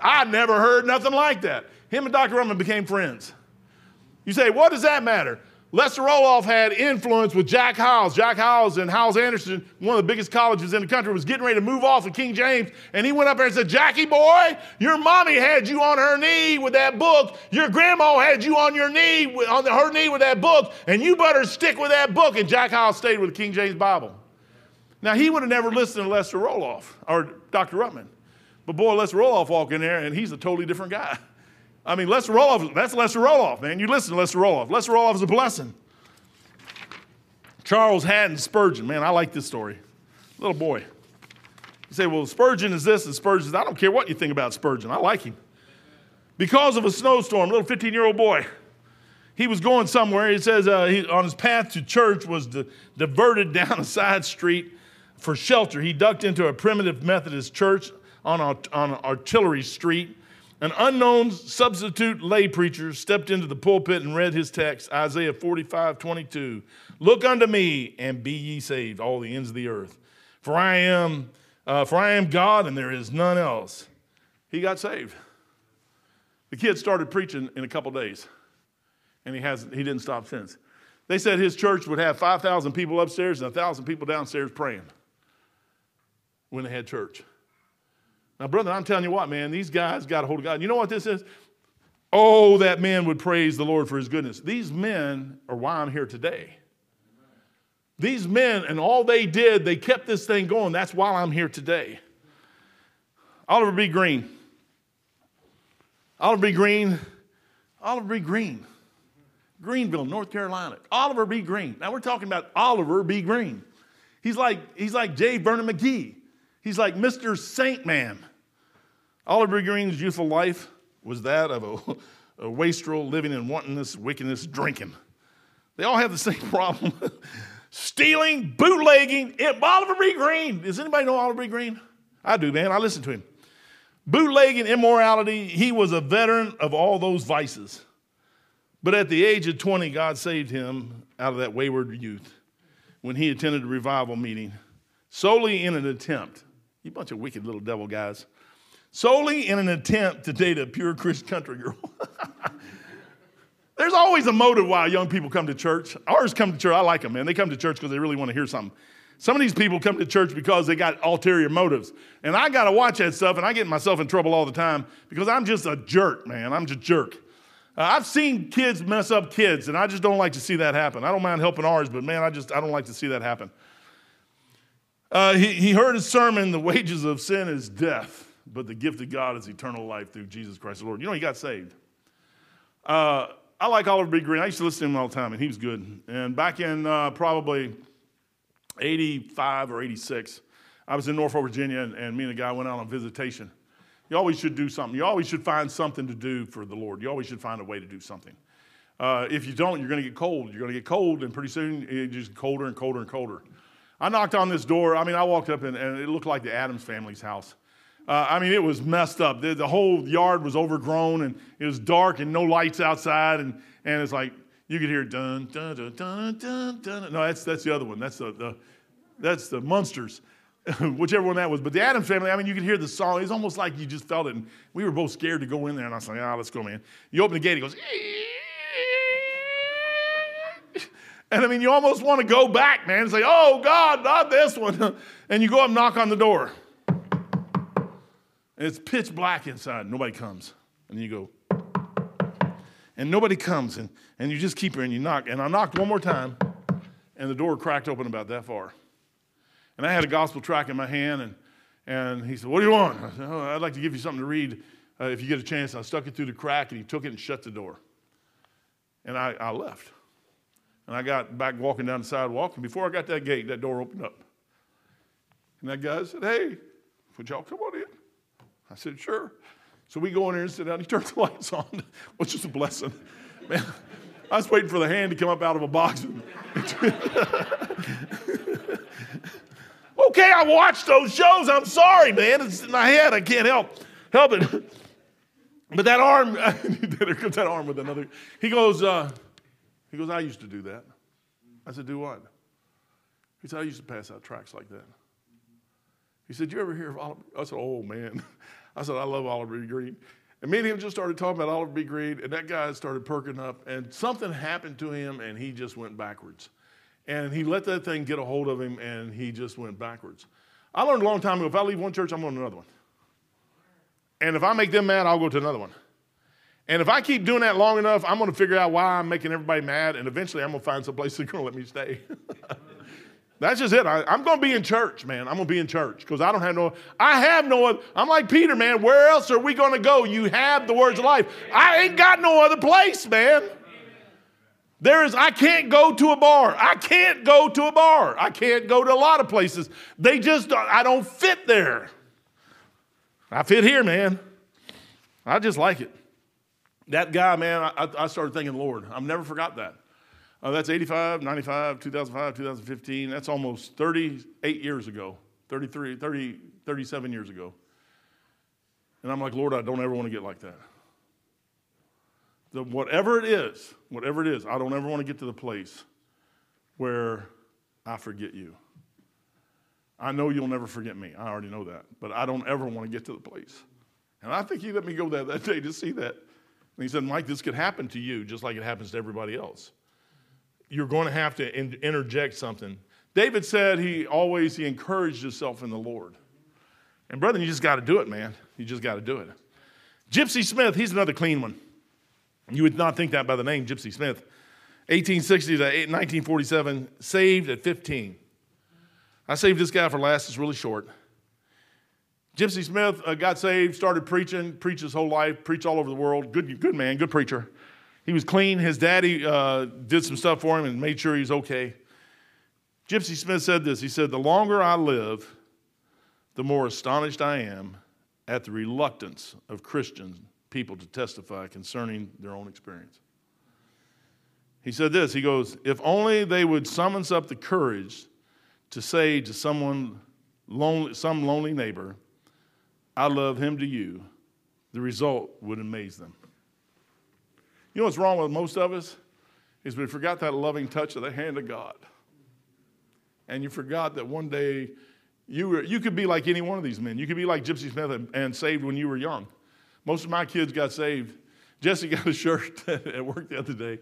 I never heard nothing like that. Him and Dr. Ruckman became friends. You say, what does that matter? Lester Roloff had influence with Jack Hyles. Jack Hyles and Hyles Anderson, one of the biggest colleges in the country, was getting ready to move off of King James. And he went up there and said, Jackie boy, your mommy had you on her knee with that book. Your grandma had you on your knee, on her knee with that book. And you better stick with that book. And Jack Hyles stayed with the King James Bible. Now, he would have never listened to Lester Roloff or Dr. Ruckman. But boy, Lester Roloff walked in there and he's a totally different guy. I mean, Lester Roloff, that's Lester Roloff, man. You listen to Lester Roloff. Lester Roloff is a blessing. Charles Haddon Spurgeon, man, I like this story. Little boy. You say, well, Spurgeon is this and Spurgeon is I don't care what you think about Spurgeon. I like him. Because of a snowstorm, a little 15 year old boy, he was going somewhere. He says uh, he, on his path to church was di- diverted down a side street for shelter. He ducked into a primitive Methodist church on, on Artillery Street an unknown substitute lay preacher stepped into the pulpit and read his text, Isaiah 45, 22. Look unto me and be ye saved, all the ends of the earth. For I am, uh, for I am God and there is none else. He got saved. The kid started preaching in a couple days, and he, has, he didn't stop since. They said his church would have 5,000 people upstairs and 1,000 people downstairs praying when they had church. Now, brother, I'm telling you what, man, these guys got a hold of God. You know what this is? Oh, that man would praise the Lord for his goodness. These men are why I'm here today. These men and all they did, they kept this thing going. That's why I'm here today. Oliver B. Greene. Oliver B. Greene. Oliver B. Greene. Greenville, North Carolina. Oliver B. Greene. Now we're talking about Oliver B. Greene. He's like, he's like J. Vernon McGee. He's like Mr. Saint Man. Oliver Greene's youthful life was that of a, a wastrel living in wantonness, wickedness, drinking. They all have the same problem stealing, bootlegging. It, Oliver B. Greene. Does anybody know Oliver B. Greene? I do, man. I listen to him. Bootlegging, immorality, he was a veteran of all those vices. But at the age of 20, God saved him out of that wayward youth when he attended a revival meeting solely in an attempt. You bunch of wicked little devil guys solely in an attempt to date a pure Christian country girl. There's always a motive why young people come to church. Ours come to church. I like them, man. They come to church because they really want to hear something. Some of these people come to church because they got ulterior motives. And I got to watch that stuff, and I get myself in trouble all the time because I'm just a jerk, man. I'm just a jerk. Uh, I've seen kids mess up kids, and I just don't like to see that happen. I don't mind helping ours, but man, I just I don't like to see that happen. Uh, he, he heard a sermon, The Wages of Sin is Death but the gift of God is eternal life through Jesus Christ the Lord. You know, he got saved. Uh, I like Oliver B. Greene. I used to listen to him all the time, and he was good. And back in uh, probably 85 or 86, I was in Norfolk, Virginia, and, and me and a guy went out on visitation. You always should do something. You always should find something to do for the Lord. You always should find a way to do something. Uh, if you don't, you're going to get cold. You're going to get cold, and pretty soon it just colder and colder and colder. I knocked on this door. I mean, I walked up, and, and it looked like the Addams family's house. Uh, I mean, it was messed up. The, the, whole yard was overgrown and it was dark and no lights outside. And, and it's like, you could hear dun, dun, dun, dun, dun, dun. No, that's, that's the other one. That's the, the, that's the Munsters, whichever one that was. But the Addams family, I mean, you could hear the song. It's almost like you just felt it. And we were both scared to go in there. And I was like, ah, let's go, man. You open the gate, he goes, and I mean, you almost want to go back, man, and say, oh, God, not this one. and you go up knock on the door. And it's pitch black inside. Nobody comes. And you go, and nobody comes. And, and you just keep her and you knock. And I knocked one more time, and the door cracked open about that far. And I had a gospel track in my hand, and, and he said, What do you want? I said, oh, I'd like to give you something to read uh, if you get a chance. I stuck it through the crack, and he took it and shut the door. And I, I left. And I got back walking down the sidewalk, and before I got that gate, that door opened up. And that guy said, Hey, would y'all come on? I said, sure. So we go in there and sit down. He turns the lights on, which is a blessing. Man, I was waiting for the hand to come up out of a box. okay, I watched those shows. I'm sorry, man. It's in my head. I can't help help it. But that arm, there comes that arm with another. He goes, uh, he goes, I used to do that. I said, do what? He said, I used to pass out tracks like that. He said, you ever hear of Oliver? I said, oh, man. I said, I love Oliver Greene. And me and him just started talking about Oliver B. Greene, and that guy started perking up, and something happened to him, and he just went backwards. And he let that thing get a hold of him, and he just went backwards. I learned a long time ago if I leave one church, I'm going to another one. And if I make them mad, I'll go to another one. And if I keep doing that long enough, I'm going to figure out why I'm making everybody mad, and eventually I'm going to find some place that's going to let me stay. That's just it. I, am going to be in church, man. I'm going to be in church because I don't have no, I have no other. I'm like Peter, man. Where else are we going to go? You have the words of life. I ain't got no other place, man. There is, I can't go to a bar. I can't go to a bar. I can't go to a lot of places. They just, I don't fit there. I fit here, man. I just like it. That guy, man, I, I started thinking, Lord, I've never forgot that. Uh, that's 85, 95, 2005, 2015. That's almost 38 years ago, 33, 30, 37 years ago. And I'm like, Lord, I don't ever want to get like that. The, whatever it is, whatever it is, I don't ever want to get to the place where I forget you. I know you'll never forget me. I already know that. But I don't ever want to get to the place. And I think he let me go there that day to see that. And he said, Mike, this could happen to you just like it happens to everybody else you're going to have to in, interject something. David said he always he encouraged himself in the Lord. And brother, you just got to do it, man. You just got to do it. Gypsy Smith, he's another clean one. You would not think that by the name Gypsy Smith. 1860 to 1947, saved at 15. I saved this guy for last, it's really short. Gypsy Smith uh, got saved, started preaching, preached his whole life, preached all over the world. Good, good man, good preacher. He was clean. His daddy uh, did some stuff for him and made sure he's okay. Gypsy Smith said this He said, The longer I live, the more astonished I am at the reluctance of Christian people to testify concerning their own experience. He said this He goes, If only they would summons up the courage to say to someone, lonely, some lonely neighbor, I love him to you, the result would amaze them. You know what's wrong with most of us? Is we forgot that loving touch of the hand of God. And you forgot that one day you, were, you could be like any one of these men. You could be like Gypsy Smith and, and saved when you were young. Most of my kids got saved. Jesse got a shirt at work the other day.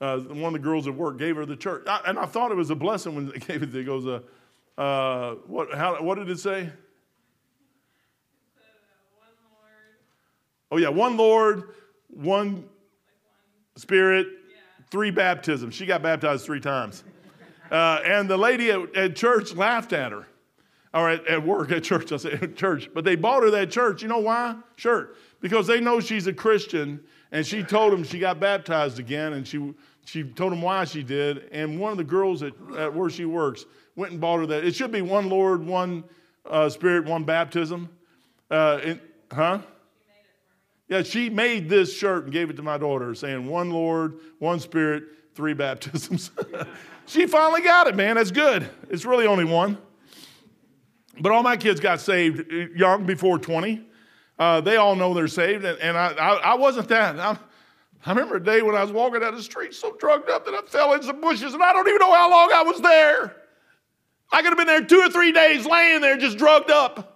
Uh, one of the girls at work gave her the church. I, and I thought it was a blessing when they gave it. It goes, uh, uh, what, how, what did it say? Oh, yeah, one Lord, one Spirit, three baptisms. She got baptized three times. Uh, and the lady at, at, church laughed at her. Or at, at work, at church, I say at church. But they bought her that church. You know why? Sure. Because they know she's a Christian. And she told them she got baptized again. And she, she told them why she did. And one of the girls at, at where she works went and bought her that. It should be one Lord, one uh, Spirit, one baptism. Uh, and, huh? Yeah, she made this shirt and gave it to my daughter saying one Lord, one Spirit, three baptisms. she finally got it, man. That's good. It's really only one. But all my kids got saved young, before 20. Uh, they all know they're saved, and, and I, I, I, wasn't that. I, I remember a day when I was walking down the street so drugged up that I fell in some bushes, and I don't even know how long I was there. I could have been there two or three days laying there just drugged up.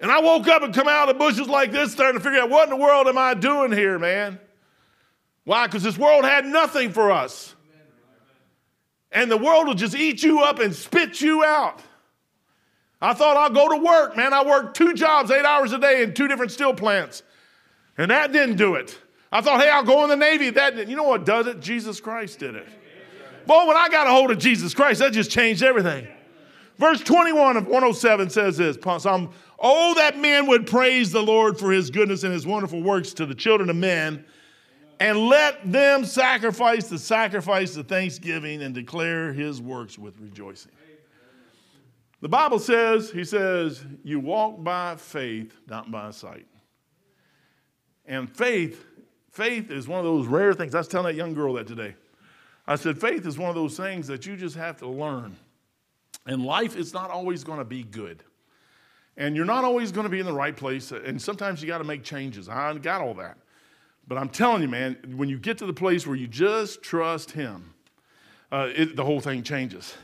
And I woke up and come out of the bushes like this, starting to figure out what in the world am I doing here, man? Why? Because this world had nothing for us. And the world will just eat you up and spit you out. I thought I'll go to work, man. I worked two jobs, eight hours a day in two different steel plants. And that didn't do it. I thought, hey, I'll go in the Navy. That didn't. You know what does it? Jesus Christ did it. Boy, when I got a hold of Jesus Christ, that just changed everything. Verse 21 of 107 says this Psalm Oh, that men would praise the Lord for his goodness and his wonderful works to the children of men, and let them sacrifice the sacrifice of thanksgiving and declare his works with rejoicing. The Bible says, he says, you walk by faith, not by sight. And faith, faith is one of those rare things. I was telling that young girl that today. I said, faith is one of those things that you just have to learn. And life is not always going to be good. And you're not always going to be in the right place. And sometimes you got to make changes. I got all that. But I'm telling you, man, when you get to the place where you just trust Him, uh, it, the whole thing changes.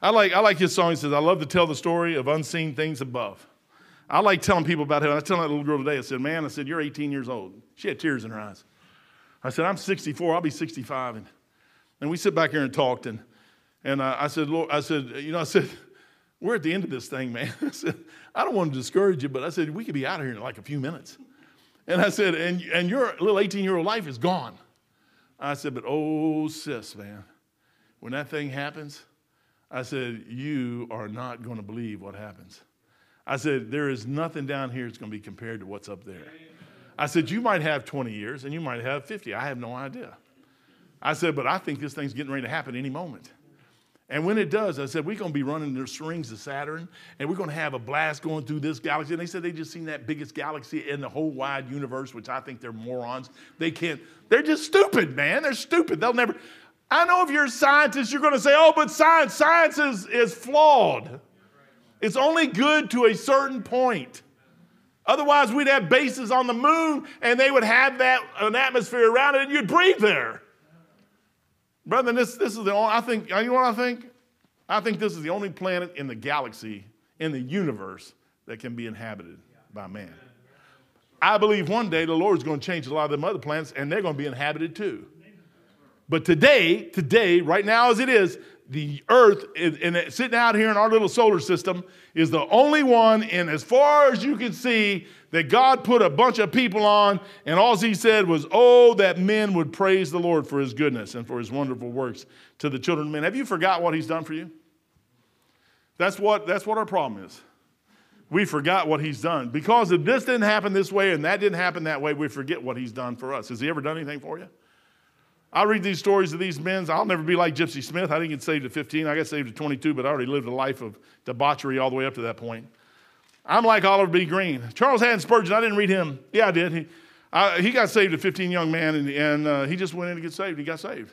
I like, I like his song. He says, I love to tell the story of unseen things above. I like telling people about heaven. I telling that little girl today, I said, Man, I said, you're 18 years old. She had tears in her eyes. I said, I'm 64, I'll be 65. And, and we sit back here and talked. And, and uh, I said, Lord, I said, you know, I said, we're at the end of this thing, man. I said, I don't want to discourage you, but I said, we could be out of here in like a few minutes. And I said, and, and your little 18 year old life is gone. I said, but oh, sis, man, when that thing happens, I said, you are not going to believe what happens. I said, there is nothing down here that's going to be compared to what's up there. I said, you might have 20 years and you might have 50. I have no idea. I said, but I think this thing's getting ready to happen any moment. And when it does, I said, we're going to be running the rings of Saturn and we're going to have a blast going through this galaxy. And they said they just seen that biggest galaxy in the whole wide universe, which I think they're morons. They can't, they're just stupid, man. They're stupid. They'll never. I know if you're a scientist, you're going to say, oh, but science, science is, is flawed. It's only good to a certain point. Otherwise, we'd have bases on the moon and they would have that an atmosphere around it and you'd breathe there. Brother, this, this is the only, I think, you know what I think? I think this is the only planet in the galaxy, in the universe, that can be inhabited by man. I believe one day the Lord's going to change a lot of them other planets and they're going to be inhabited too. But today, today, right now as it is, the earth and sitting out here in our little solar system is the only one and as far as you can see that god put a bunch of people on and all he said was oh that men would praise the lord for his goodness and for his wonderful works to the children of men. Have you forgot what he's done for you? That's what that's what our problem is. We forgot what he's done. Because if this didn't happen this way and that didn't happen that way we forget what he's done for us. Has he ever done anything for you I read these stories of these men. I'll never be like Gypsy Smith. I didn't get saved at 15. I got saved at 22, but I already lived a life of debauchery all the way up to that point. I'm like Oliver B. Greene. Charles Haddon Spurgeon, I didn't read him. Yeah, I did. He, I, he got saved at 15, young man, and, and uh, he just went in to get saved. He got saved.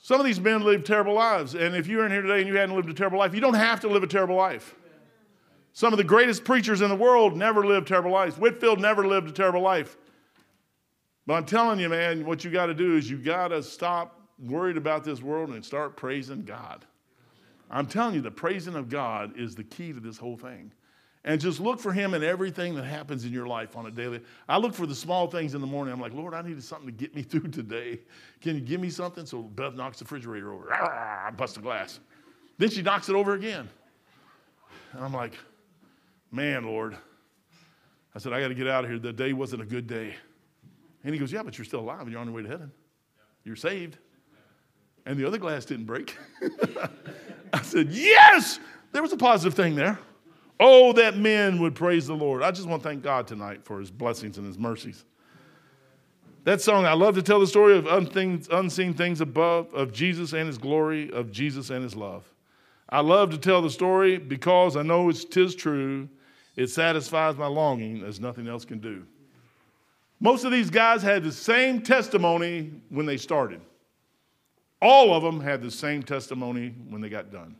Some of these men lived terrible lives. And if you're in here today and you hadn't lived a terrible life, you don't have to live a terrible life. Some of the greatest preachers in the world never lived terrible lives. Whitefield never lived a terrible life. But I'm telling you, man, what you got to do is you got to stop worried about this world and start praising God. I'm telling you, the praising of God is the key to this whole thing. And just look for Him in everything that happens in your life on a daily. I look for the small things in the morning. I'm like, Lord, I needed something to get me through today. Can you give me something? So Beth knocks the refrigerator over. Ah, I bust a glass. Then she knocks it over again. And I'm like, man, Lord. I said, I got to get out of here. The day wasn't a good day. And he goes, Yeah, but you're still alive and you're on your way to heaven. You're saved. And the other glass didn't break. I said, Yes! There was a positive thing there. Oh, that men would praise the Lord. I just want to thank God tonight for his blessings and his mercies. That song, I love to tell the story of unseen things above, of Jesus and his glory, of Jesus and his love. I love to tell the story because I know it's tis true. It satisfies my longing as nothing else can do. Most of these guys had the same testimony when they started. All of them had the same testimony when they got done.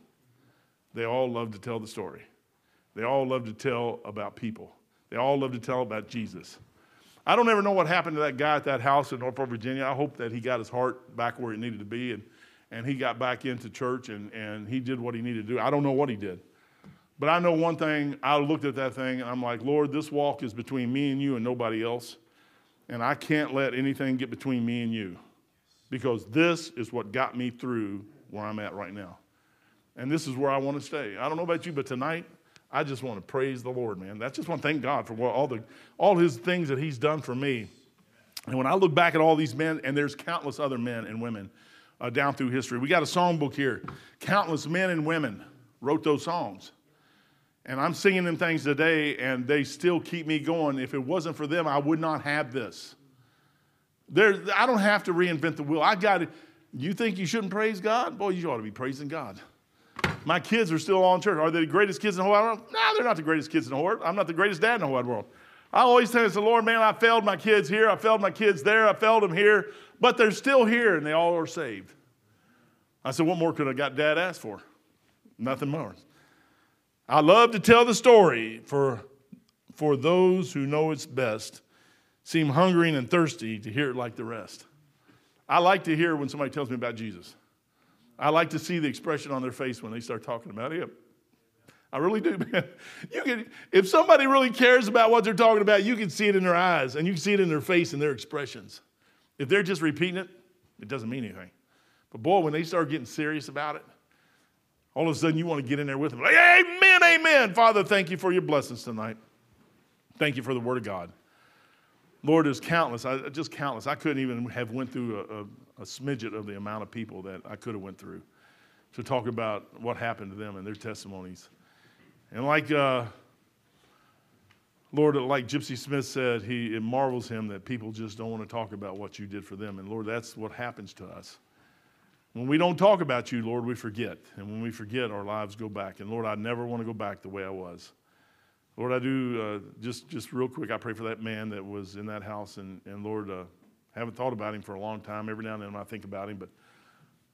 They all loved to tell the story. They all loved to tell about people. They all loved to tell about Jesus. I don't ever know what happened to that guy at that house in Norfolk, Virginia. I hope that he got his heart back where it needed to be and, and he got back into church and, and he did what he needed to do. I don't know what he did. But I know one thing. I looked at that thing and I'm like, Lord, this walk is between me and you and nobody else. And I can't let anything get between me and you because this is what got me through where I'm at right now. And this is where I want to stay. I don't know about you, but tonight, I just want to praise the Lord, man. That's just want to thank God for all, the, all his things that he's done for me. And when I look back at all these men, and there's countless other men and women uh, down through history, we got a songbook here. Countless men and women wrote those songs. And I'm singing them things today, and they still keep me going. If it wasn't for them, I would not have this. There, I don't have to reinvent the wheel. I got it. You think you shouldn't praise God? Boy, you ought to be praising God. My kids are still all in church. Are they the greatest kids in the whole world? No, they're not the greatest kids in the world. I'm not the greatest dad in the whole world. I always tell the Lord, man, I failed my kids here. I failed my kids there. I failed them here. But they're still here, and they all are saved. I said, what more could I got dad ask for? Nothing more. I love to tell the story for, for those who know it's best, seem hungering and thirsty to hear it like the rest. I like to hear when somebody tells me about Jesus. I like to see the expression on their face when they start talking about him. I really do, man. You can, if somebody really cares about what they're talking about, you can see it in their eyes and you can see it in their face and their expressions. If they're just repeating it, it doesn't mean anything. But boy, when they start getting serious about it, all of a sudden you want to get in there with them. Like, amen, amen. Father, thank you for your blessings tonight. Thank you for the word of God. Lord, there's countless, I, just countless. I couldn't even have went through a, a, a smidget of the amount of people that I could have went through to talk about what happened to them and their testimonies. And like, uh, Lord, like Gypsy Smith said, he, it marvels him that people just don't want to talk about what you did for them. And Lord, that's what happens to us. When we don't talk about you, Lord, we forget. And when we forget, our lives go back. And Lord, I never want to go back the way I was. Lord, I do, uh, just, just real quick, I pray for that man that was in that house. And, and Lord, uh, haven't thought about him for a long time. Every now and then I think about him. But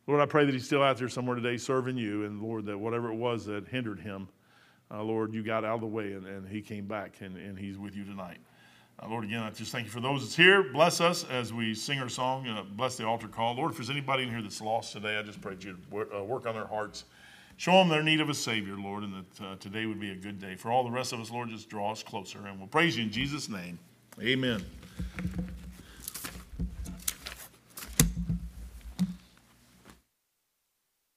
Lord, I pray that he's still out there somewhere today serving you. And Lord, that whatever it was that hindered him, uh, Lord, you got out of the way and, and he came back and, and he's with you tonight. Uh, Lord, again, I just thank you for those that's here. Bless us as we sing our song. Uh, bless the altar call. Lord, if there's anybody in here that's lost today, I just pray that you uh, work on their hearts. Show them their need of a Savior, Lord, and that uh, today would be a good day. For all the rest of us, Lord, just draw us closer. And we'll praise you in Jesus' name. Amen.